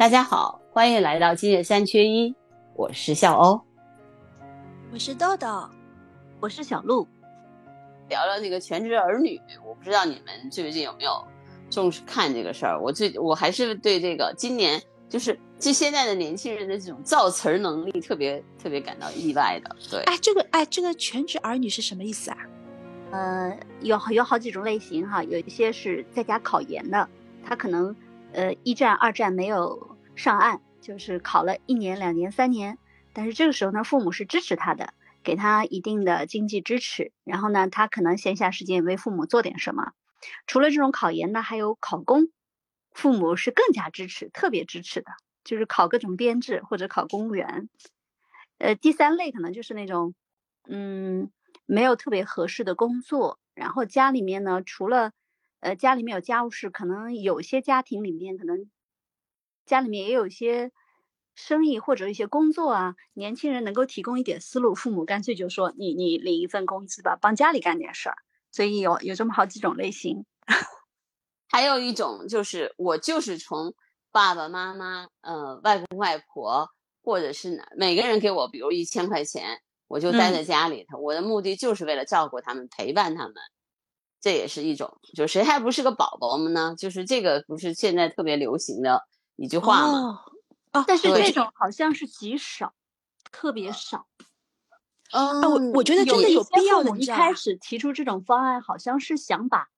大家好，欢迎来到今日三缺一，我是笑欧，我是豆豆，我是小鹿。聊聊这个全职儿女，我不知道你们最近有没有重视看这个事儿。我最我还是对这个今年就是就现在的年轻人的这种造词儿能力特别特别感到意外的。对，哎，这个哎，这个全职儿女是什么意思啊？呃，有有好几种类型哈，有一些是在家考研的，他可能呃一战二战没有上岸，就是考了一年两年三年，但是这个时候呢，父母是支持他的。给他一定的经济支持，然后呢，他可能闲暇时间为父母做点什么。除了这种考研呢，还有考公，父母是更加支持，特别支持的，就是考各种编制或者考公务员。呃，第三类可能就是那种，嗯，没有特别合适的工作，然后家里面呢，除了呃家里面有家务事，可能有些家庭里面可能家里面也有一些。生意或者一些工作啊，年轻人能够提供一点思路，父母干脆就说你你领一份工资吧，帮家里干点事儿。所以有有这么好几种类型。还有一种就是我就是从爸爸妈妈、呃外公外婆或者是每个人给我比如一千块钱，我就待在家里头，我的目的就是为了照顾他们、陪伴他们。这也是一种，就谁还不是个宝宝们呢？就是这个不是现在特别流行的一句话吗？哦，但是这种好像是极少，特别少。嗯，我我觉得真的有必要的。一开始提出这种方案，好像是想把，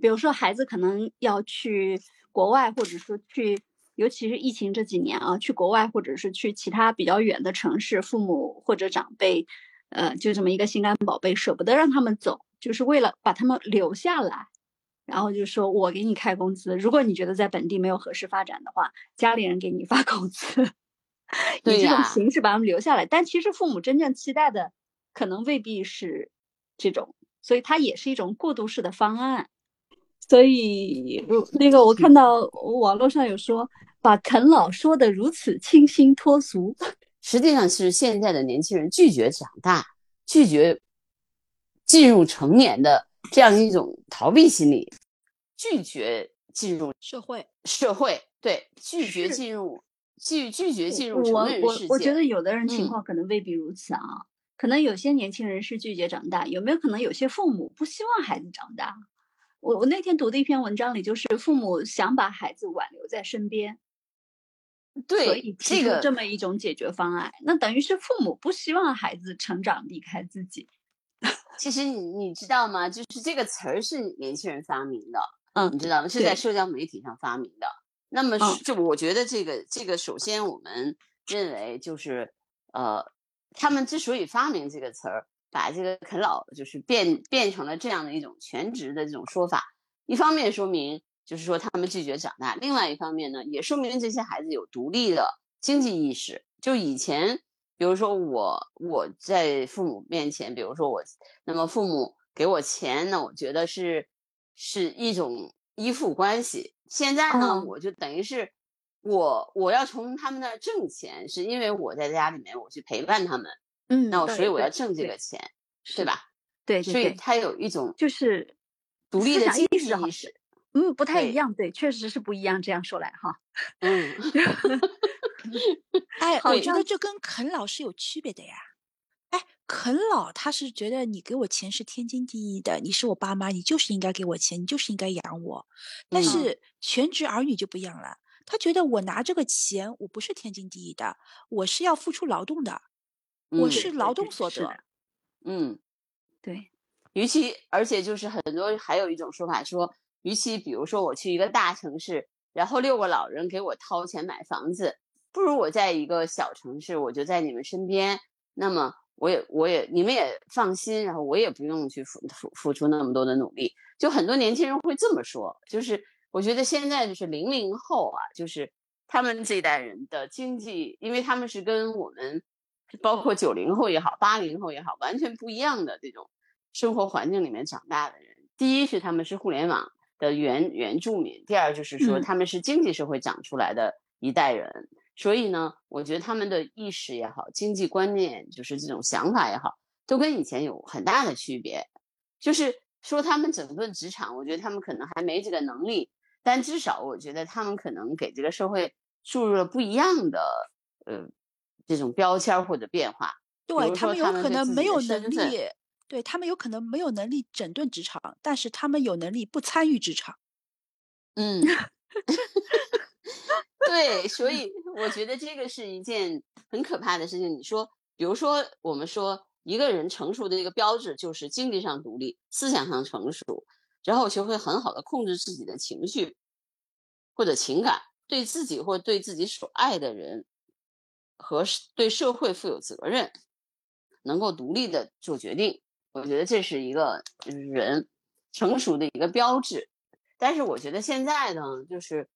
比如说孩子可能要去国外，或者说去，尤其是疫情这几年啊，去国外或者是去其他比较远的城市，父母或者长辈，呃，就这么一个心肝宝贝，舍不得让他们走，就是为了把他们留下来。然后就说：“我给你开工资，如果你觉得在本地没有合适发展的话，家里人给你发工资，以这种形式把他们留下来。但其实父母真正期待的，可能未必是这种，所以它也是一种过渡式的方案。所以，如那个我看到网络上有说，把啃老说的如此清新脱俗，实际上是现在的年轻人拒绝长大，拒绝进入成年的。”这样一种逃避心理，拒绝进入社会，社会对拒绝进入拒拒绝进入我我我觉得有的人情况可能未必如此啊，可能有些年轻人是拒绝长大，有没有可能有些父母不希望孩子长大？我我那天读的一篇文章里，就是父母想把孩子挽留在身边，对，所以提出这么一种解决方案，那等于是父母不希望孩子成长离开自己。其实你你知道吗？就是这个词儿是年轻人发明的，嗯，你知道吗？是在社交媒体上发明的。那么，就我觉得这个这个，首先我们认为就是，呃，他们之所以发明这个词儿，把这个啃老就是变变成了这样的一种全职的这种说法，一方面说明就是说他们拒绝长大，另外一方面呢，也说明这些孩子有独立的经济意识。就以前。比如说我我在父母面前，比如说我，那么父母给我钱，那我觉得是是一种依附关系。现在呢，我就等于是我我要从他们那儿挣钱，是因为我在家里面我去陪伴他们，嗯，那我所以我要挣这个钱，对吧？对，所以他有一种就是独立的意识意识，嗯，不太一样，对，确实是不一样。这样说来哈，嗯。哎，我觉得这跟啃老是有区别的呀。哎，啃老他是觉得你给我钱是天经地义的，你是我爸妈，你就是应该给我钱，你就是应该养我。但是全职儿女就不一样了，他觉得我拿这个钱我不是天经地义的，我是要付出劳动的，我是劳动所得。嗯，对。与其而且就是很多还有一种说法说，与其比如说我去一个大城市，然后六个老人给我掏钱买房子。不如我在一个小城市，我就在你们身边，那么我也我也你们也放心，然后我也不用去付付付出那么多的努力。就很多年轻人会这么说，就是我觉得现在就是零零后啊，就是他们这一代人的经济，因为他们是跟我们包括九零后也好，八零后也好，完全不一样的这种生活环境里面长大的人。第一是他们是互联网的原原住民，第二就是说他们是经济社会长出来的一代人。所以呢，我觉得他们的意识也好，经济观念就是这种想法也好，都跟以前有很大的区别。就是说他们整顿职场，我觉得他们可能还没这个能力，但至少我觉得他们可能给这个社会注入了不一样的呃这种标签或者变化。对他们有可能没有能力，对他们有可能没有能力整顿职场，但是他们有能力不参与职场。嗯，对，所以我觉得这个是一件很可怕的事情。你说，比如说，我们说一个人成熟的一个标志就是经济上独立、思想上成熟，然后学会很好的控制自己的情绪或者情感，对自己或对自己所爱的人和对社会负有责任，能够独立的做决定。我觉得这是一个人成熟的一个标志。但是我觉得现在呢，就是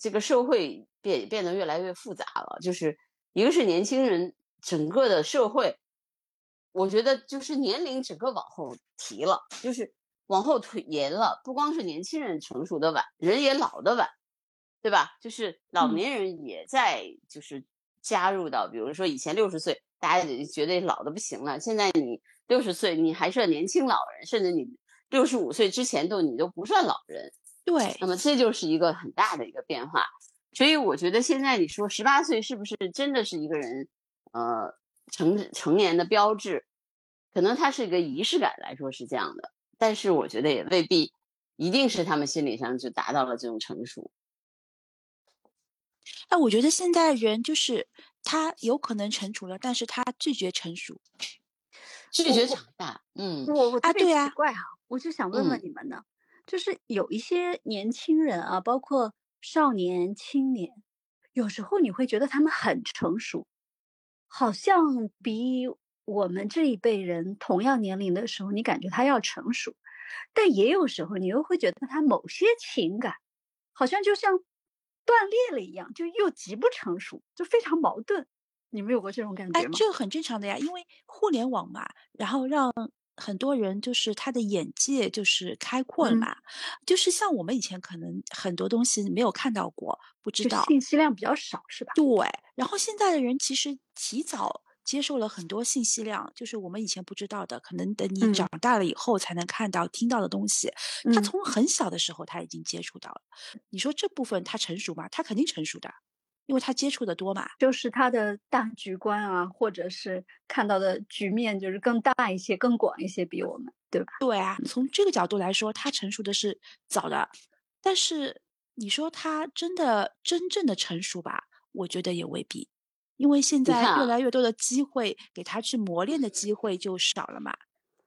这个社会变变得越来越复杂了。就是一个是年轻人整个的社会，我觉得就是年龄整个往后提了，就是往后推延了。不光是年轻人成熟的晚，人也老的晚，对吧？就是老嗯年人也在就是加入到，比如说以前六十岁，大家就觉得老的不行了，现在你六十岁，你还是年轻老人，甚至你六十五岁之前都你都不算老人。对那，么这就是一个很大的一个变化。所以我觉得现在你说十八岁是不是真的是一个人呃成成年的标志？可能它是一个仪式感来说是这样的，但是我觉得也未必一定是他们心理上就达到了这种成熟。哎，我觉得现在人就是他有可能成熟了，但是他拒绝成熟。拒绝长大，嗯我我啊对呀奇怪哈、我就想问问嗯你们呢，就是有一些年轻人啊，包括少年、青年，有时候你会觉得他们很成熟，好像比我们这一辈人同样年龄的时候，你感觉他要成熟，但也有时候你又会觉得他某些情感好像就像断裂了一样，就又极不成熟，就非常矛盾。你们有过这种感哎觉，吗？哎这个很正常的呀，因为互联网嘛，然后让很多人就是他的眼界就是开阔了嗯嘛，就是像我们以前可能很多东西没有看到过，不知道。信息量比较少，是吧？对，然后现在的人其实提早接受了很多信息量，就是我们以前不知道的，可能等你嗯长大了以后才能看到、听到的东西。他嗯从很小的时候他已经接触到了，你说这部分他成熟吗？他肯定成熟的，因为他接触的多嘛。就是他的大局观啊，或者是看到的局面就是更大一些、更广一些，比我们，对吧？对啊，从这个角度来说，他成熟的是早的，但是你说他真的真正的成熟吧，我觉得也未必，因为现在越来越多的机会给他去磨练的机会就少了嘛，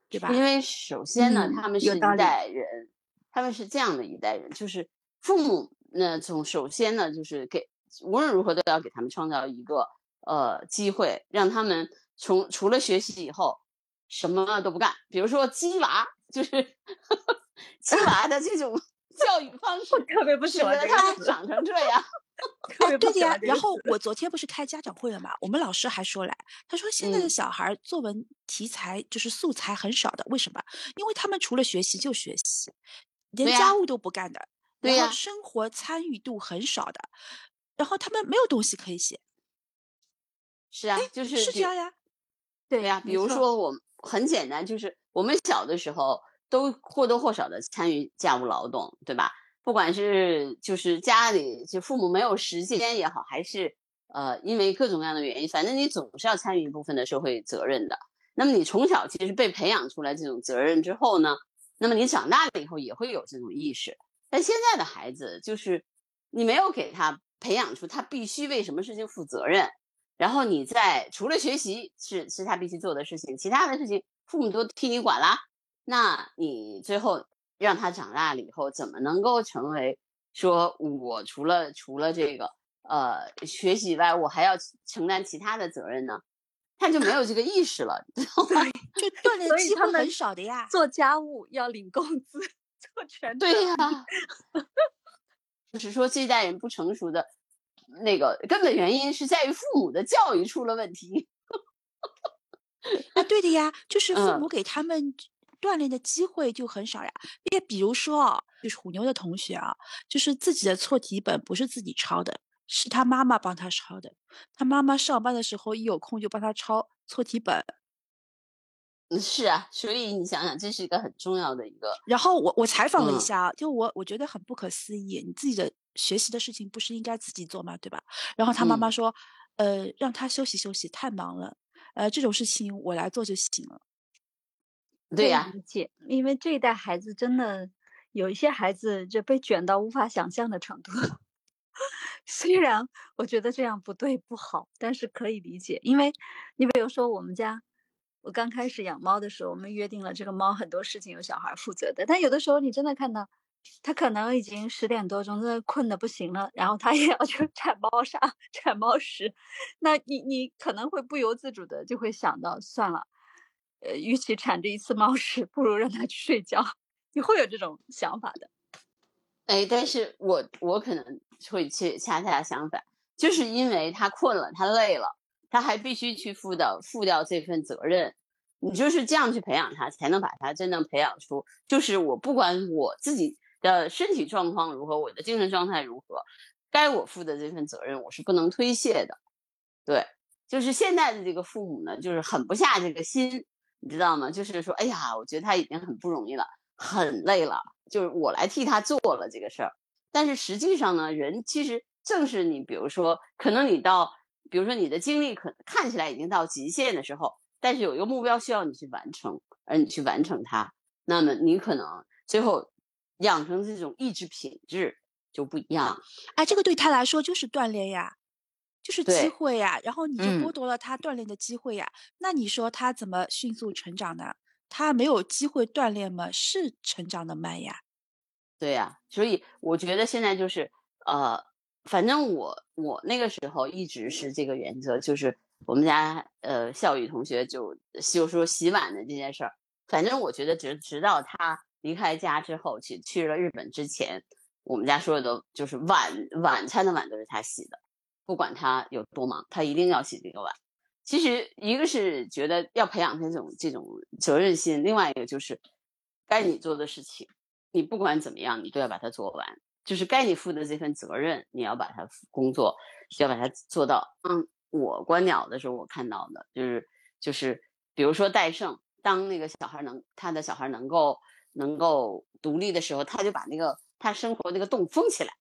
对吧？因为首先呢，嗯他们是一有道理代人，他们是这样的一代人，就是父母那，从首先呢，就是给无论如何都要给他们创造一个呃机会，让他们从除了学习以后什么都不干。比如说鸡娃，就是 鸡娃的这种 教育方式，特别不喜欢他长成这样。特别不对的呀，喜欢然后我昨天不是开家长会了嘛，我们老师还说来，他说现在的嗯小孩作文题材就是素材很少的，为什么？因为他们除了学习就学习，连家务都不干的，对呀然后生活参与度很少的，然后他们没有东西可以写，是啊，就是是这样呀。对对呀、比如说我们很简单，就是我们小的时候都或多或少的参与家务劳动，对吧？不管是就是家里就父母没有时间也好，还是呃因为各种各样的原因，反正你总是要参与一部分的社会责任的。那么你从小其实被培养出来这种责任之后呢，那么你长大了以后也会有这种意识。但现在的孩子就是你没有给他培养出他必须为什么事情负责任，然后你在除了学习是是他必须做的事情，其他的事情父母都替你管啦。那你最后让他长大了以后，怎么能够成为说我除了除了这个呃学习以外，我还要承担其他的责任呢？他就没有这个意识了，知道吗？就 锻炼机会很少的呀。做家务要领工资，做全对职呀、就是说这一代人不成熟的那个根本原因是在于父母的教育出了问题。啊，对的呀，就是父嗯母给他们锻炼的机会就很少呀。也比如说啊，就是虎妞的同学啊，就是自己的错题本不是自己抄的，是他妈妈帮他抄的。他妈妈上班的时候一有空就帮他抄错题本。嗯是啊，所以你想想，这是一个很重要的一个，然后我我采访了一嗯下啊，就我我觉得很不可思议，你自己的学习的事情不是应该自己做吗？对吧？然后他妈妈嗯说，呃，让他休息休息，太忙了，呃，这种事情我来做就行了。对呀、理解，因为这一代孩子真的有一些孩子就被卷到无法想象的程度。虽然我觉得这样不对不好，但是可以理解，因为你比如说我们家，我刚开始养猫的时候，我们约定了这个猫很多事情由小孩负责的，但有的时候你真的看到，它可能已经十点多钟，真的困得不行了，然后它也要去 铲猫砂、铲猫屎，那你你可能会不由自主的就会想到，算了。呃，与其铲这一次猫屎，不如让它去睡觉。你会有这种想法的。哎，但是我我可能会去恰恰相反，就是因为它困了，它累了，他还必须去负到负掉这份责任。你就是这样去培养他，才能把他真正培养出，就是我不管我自己的身体状况如何，我的精神状态如何，该我负的这份责任，我是不能推卸的。对，就是现在的这个父母呢，就是狠不下这个心，你知道吗？就是说，哎呀，我觉得他已经很不容易了，很累了，就是我来替他做了这个事儿。但是实际上呢，人其实正是你，比如说，可能你到，比如说你的精力可看起来已经到极限的时候，但是有一个目标需要你去完成，而你去完成它，那么你可能最后养成这种意志品质就不一样。哎，这个对他来说就是锻炼呀，就是机会呀，然后你就嗯剥夺了他锻炼的机会呀。那你说他怎么迅速成长呢？他没有机会锻炼吗？是成长的慢呀。对呀、所以我觉得现在就是呃，反正我我那个时候一直是这个原则，就是我们家呃校宇同学就就说洗碗的这件事儿，反正我觉得直直到他离开家之后去去了日本之前，我们家所有的就是晚晚餐的碗都是他洗的，不管他有多忙，他一定要洗这个碗。其实一个是觉得要培养他这种这种责任心，另外一个就是该你做的事情。你不管怎么样，你都要把它做完，就是该你负的这份责任，你要把它工作，要把它做到。嗯，我观鸟的时候，我看到的就是就是，比如说戴胜，当那个小孩能他的小孩能够能够独立的时候，他就把那个他生活那个洞封起来，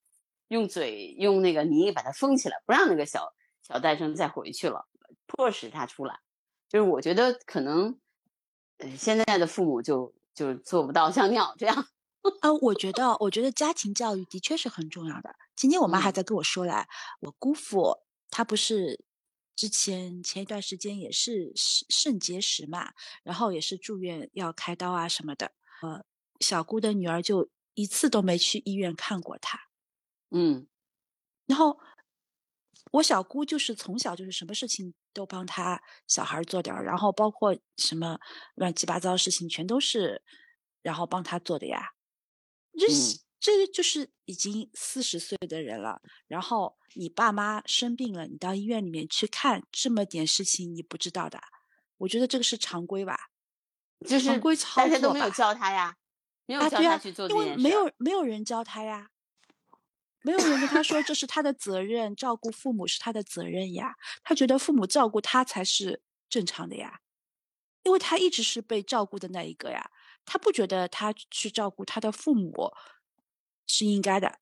用嘴用那个泥把它封起来，不让那个小小戴胜再回去了，迫使他出来。就是我觉得可能，呃，现在的父母就就做不到像鸟这样。呃，我觉得，我觉得家庭教育的确是很重要的。今天我妈还嗯在跟我说来，我姑父他不是之前前一段时间也是肾肾结石嘛，然后也是住院要开刀啊什么的。呃，小姑的女儿就一次都没去医院看过他。嗯然后我小姑就是从小就是什么事情都帮她小孩做点儿，然后包括什么乱七八糟的事情全都是然后帮他做的呀。这嗯是这就是已经四十岁的人了，然后你爸妈生病了，你到医院里面去看，这么点事情你不知道的，我觉得这个是常规吧。就是常规操大家都没有教他呀，没有教他去做，这因为没有没有人教他呀，没有人跟他说这是他的责任，照顾父母是他的责任呀。他觉得父母照顾他才是正常的呀，因为他一直是被照顾的那一个呀，他不觉得他去照顾他的父母是应该的。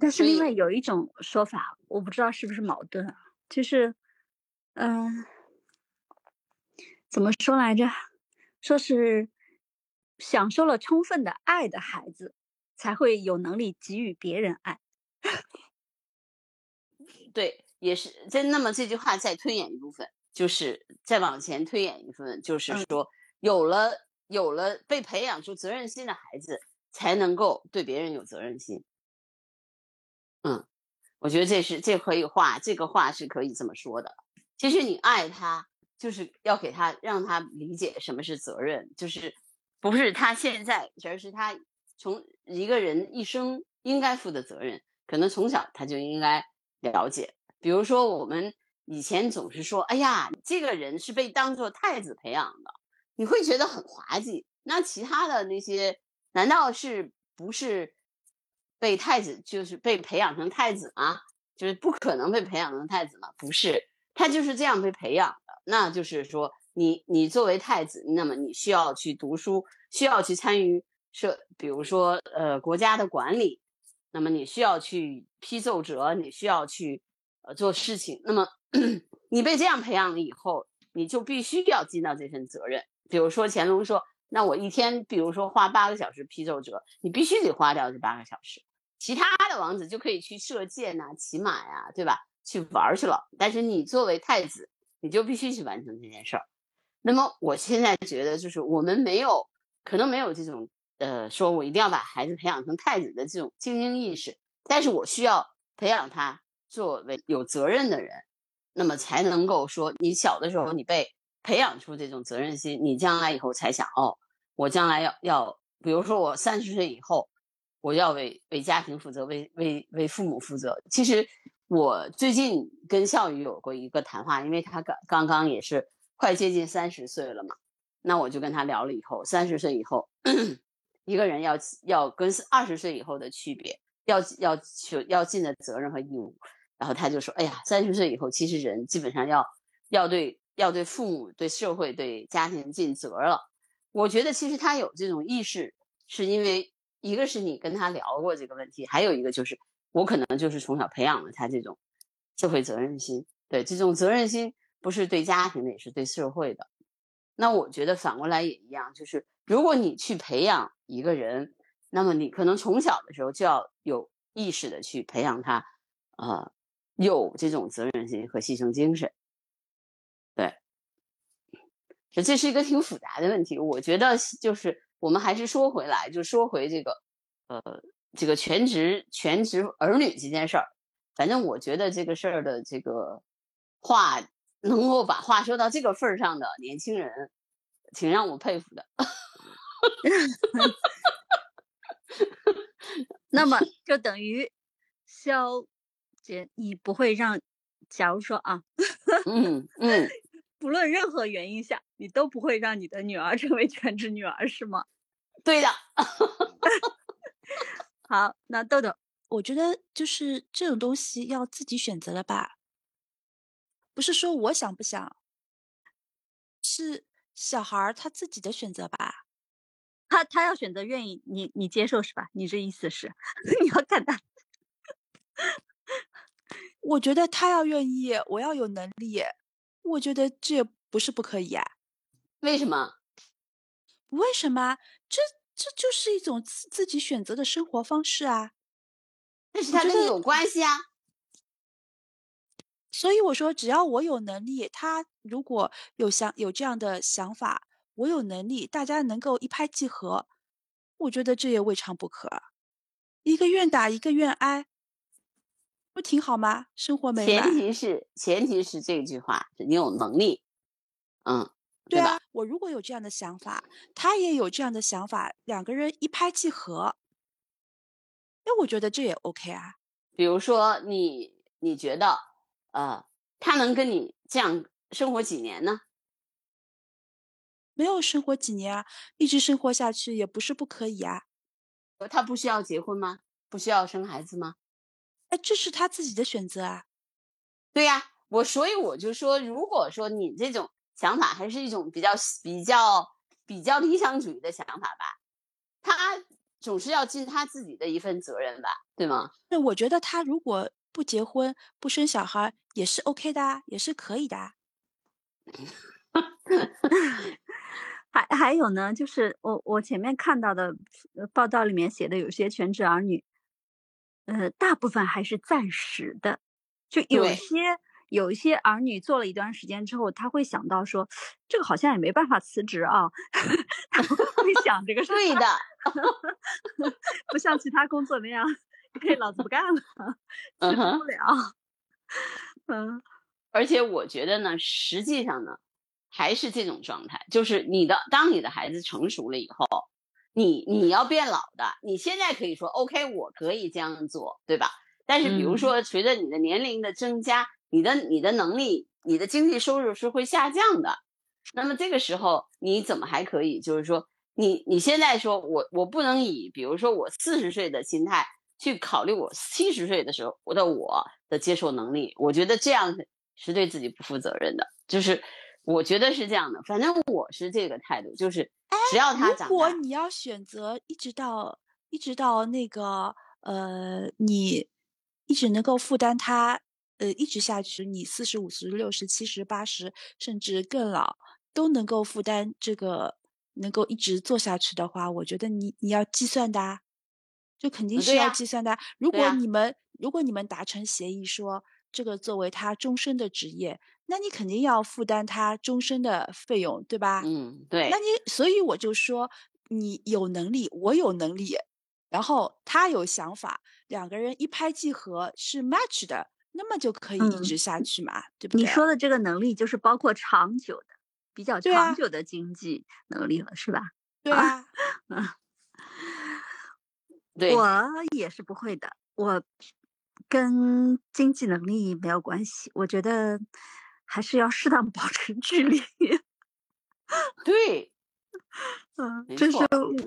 但是另外有一种说法，我不知道是不是矛盾啊，就是，嗯、怎么说来着？说是享受了充分的爱的孩子，才会有能力给予别人爱。对，也是这。那么这句话再推演一部分，就是再往前推演一部分，就是嗯说，有了有了被培养出责任心的孩子，才能够对别人有责任心。嗯，我觉得这是这可以话，这个话是可以这么说的。其实你爱他，就是要给他让他理解什么是责任，就是不是他现在，而是他从一个人一生应该负的责任，可能从小他就应该了解。比如说，我们以前总是说，哎呀，这个人是被当做太子培养的，你会觉得很滑稽。那其他的那些，难道是不是被太子就是被培养成太子吗？就是不可能被培养成太子吗？不是，他就是这样被培养的。那就是说，你你作为太子，那么你需要去读书，需要去参与社，比如说呃国家的管理，那么你需要去批奏折，你需要去呃做事情。那么 你被这样培养了以后，你就必须要尽到这份责任。比如说乾隆说，那我一天，比如说花八个小时批奏折，你必须得花掉这八个小时。其他的王子就可以去射箭呐、骑马呀，对吧？去玩去了。但是你作为太子，你就必须去完成这件事儿。那么我现在觉得，就是我们没有可能没有这种呃，说我一定要把孩子培养成太子的这种精英意识，但是我需要培养他作为有责任的人，那么才能够说，你小的时候你被培养出这种责任心，你将来以后才想哦，我将来要要，比如说我三十岁以后。我要为为家庭负责，为为为父母负责。其实我最近跟笑宇有过一个谈话，因为他刚刚刚也是快接近三十岁了嘛，那我就跟他聊了以后，三十岁以后 一个人要要跟二十岁以后的区别，要要求要尽的责任和义务。然后他就说：“哎呀，三十岁以后，其实人基本上要要对要对父母、对社会、对家庭尽责了。”我觉得其实他有这种意识，是因为。一个是你跟他聊过这个问题，还有一个就是我可能就是从小培养了他这种社会责任心。对，这种责任心不是对家庭的，也是对社会的。那我觉得反过来也一样，就是如果你去培养一个人，那么你可能从小的时候就要有意识的去培养他，呃，有这种责任心和牺牲精神。这是一个挺复杂的问题。我觉得就是。我们还是说回来，就说回这个，呃，这个全职全职儿女这件事儿。反正我觉得这个事儿的这个话，能够把话说到这个份儿上的年轻人，挺让我佩服的。那么就等于肖姐，你不会让，假如说啊，嗯嗯，不论任何原因下，你都不会让你的女儿 成为全职女儿，是吗？对的，好，那豆豆，我觉得就是这种东西要自己选择了吧，不是说我想不想，是小孩儿他自己的选择吧，他他要选择愿意，你你接受是吧？你这意思是你要看他，我觉得他要愿意，我要有能力，我觉得这也不是不可以啊，为什么？为什么？这这就是一种自自己选择的生活方式啊！但是他跟你有关系啊。所以我说，只要我有能力，他如果有想有这样的想法，我有能力，大家能够一拍即合，我觉得这也未尝不可。一个愿打，一个愿挨，不挺好吗？生活美满。前提是前提是这句话，你有能力，嗯。对啊，我如果有这样的想法，他也有这样的想法，两个人一拍即合，那我觉得这也 OK 啊。比如说你，你觉得，呃，他能跟你这样生活几年呢？没有生活几年啊，一直生活下去也不是不可以啊。他不需要结婚吗？不需要生孩子吗？哎，这是他自己的选择啊。对呀，我所以我就说，如果说你这种。想法还是一种比较比较比较理想主义的想法吧，他总是要尽他自己的一份责任吧，对吗？那我觉得他如果不结婚不生小孩也是 OK 的，也是可以的。还还有呢，就是我我前面看到的报道里面写的，有些全职儿女，呃，大部分还是暂时的，就有些。有一些儿女做了一段时间之后，他会想到说，这个好像也没办法辞职啊，他会想这个 事。对的，不像其他工作那样，可以老子不干了，辞职不了。嗯，而且我觉得呢，实际上呢，还是这种状态，就是你的，当你的孩子成熟了以后，你你要变老的，你现在可以说 OK，我可以这样做，对吧？但是比如说，随着你的年龄的增加。你的你的能力，你的经济收入是会下降的，那么这个时候你怎么还可以？就是说，你你现在说我我不能以比如说我四十岁的心态去考虑我七十岁的时候我的我的接受能力，我觉得这样是对自己不负责任的。就是我觉得是这样的，反正我是这个态度，就是只要他长如果你要选择一直到一直到那个呃，你一直能够负担他，呃，一直下去，你四十五十、六十、七十、八十，甚至更老，都能够负担这个，能够一直做下去的话，我觉得你你要计算的啊，就肯定是要计算的啊。如果你们如果你们达成协议说这个作为他终身的职业，那你肯定要负担他终身的费用，对吧？嗯，对那，你所以我就说，你有能力，我有能力，然后他有想法，两个人一拍即合是 match 的，那么就可以一嗯直下去嘛，对不对？你说的这个能力就是包括长久的、比较长久的经济能力了，是吧？对啊，嗯，我也是不会的，我跟经济能力没有关系，我觉得还是要适当 保持距离。对，嗯，这是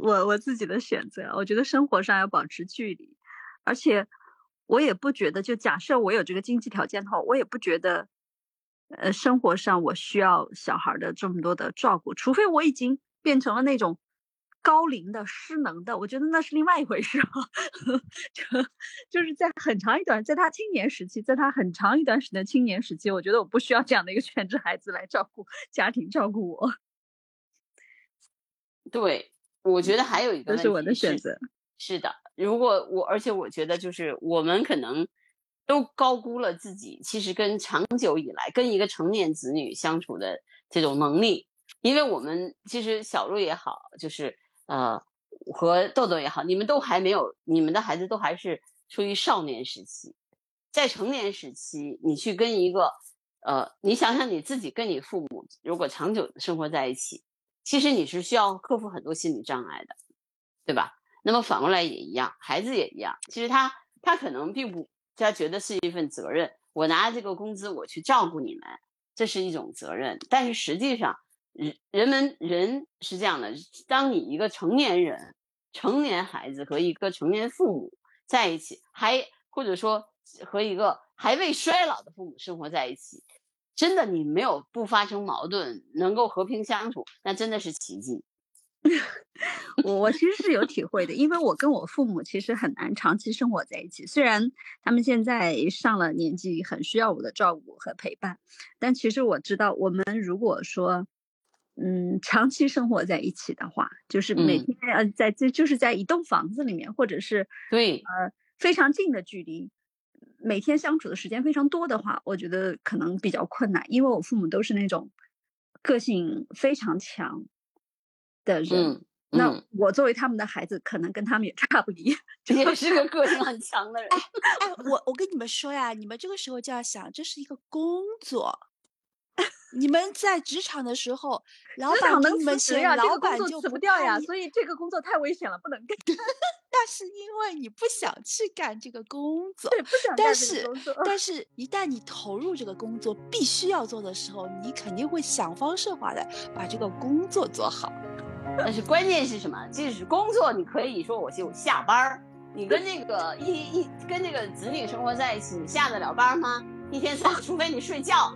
我我自己的选择。我觉得生活上要保持距离，而且我也不觉得，就假设我有这个经济条件的话，我也不觉得，呃，生活上我需要小孩儿的这么多的照顾，除非我已经变成了那种高龄的、失能的，我觉得那是另外一回事啊。就就是在很长一段，在他青年时期，在他很长一段时间的青年时期，我觉得我不需要这样的一个全职孩子来照顾家庭，照顾我。对，我觉得还有一个是我的选择。是的，如果我，而且我觉得就是我们可能都高估了自己，其实跟长久以来跟一个成年子女相处的这种能力，因为我们其实小鹿也好，就是呃和豆豆也好，你们都还没有，你们的孩子都还是处于少年时期，在成年时期，你去跟一个呃，你想想你自己跟你父母如果长久的生活在一起，其实你是需要克服很多心理障碍的，对吧？那么反过来也一样，孩子也一样。其实他他可能并不，他觉得是一份责任。我拿这个工资，我去照顾你们，这是一种责任。但是实际上，人人们人是这样的：当你一个成年人、成年孩子和一个成年父母在一起，还或者说和一个还未衰老的父母生活在一起，真的你没有不发生矛盾，能够和平相处，那真的是奇迹。我我其实是有体会的，因为我跟我父母其实很难长期生活在一起。虽然他们现在上了年纪，很需要我的照顾和陪伴，但其实我知道，我们如果说，嗯，长期生活在一起的话，就是每嗯天呃在这就是在一栋房子里面，或者是对，呃非常近的距离，每天相处的时间非常多的话，我觉得可能比较困难，因为我父母都是那种个性非常强的人。嗯，那嗯我作为他们的孩子，可能跟他们也差不离。也是个个性很强的人。哎，我我跟你们说呀，你们这个时候就要想，这是一个工作。你们在职场的时候，老职场板给能你们写，辞职呀，这老个工作板就辞不掉呀，所以这个工作太危险了，不能干。那是因为你不想去干这个工作。对，不想但干这是个工作。但是，一旦你投入这个工作必须要做的时候，你肯定会想方设法的把这个工作做好。但是关键是什么？即使工作，你可以说我就下班儿，你跟那个一一跟那个子女生活在一起，你下得了班吗？一天三，除非你睡觉，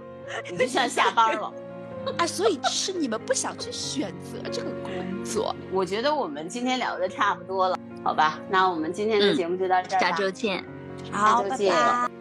你就算下班了。啊，所以是你们不想去选择这个工作。我觉得我们今天聊的差不多了，好吧？那我们今天的嗯节目就到这儿嗯。下周见。好，拜周见拜。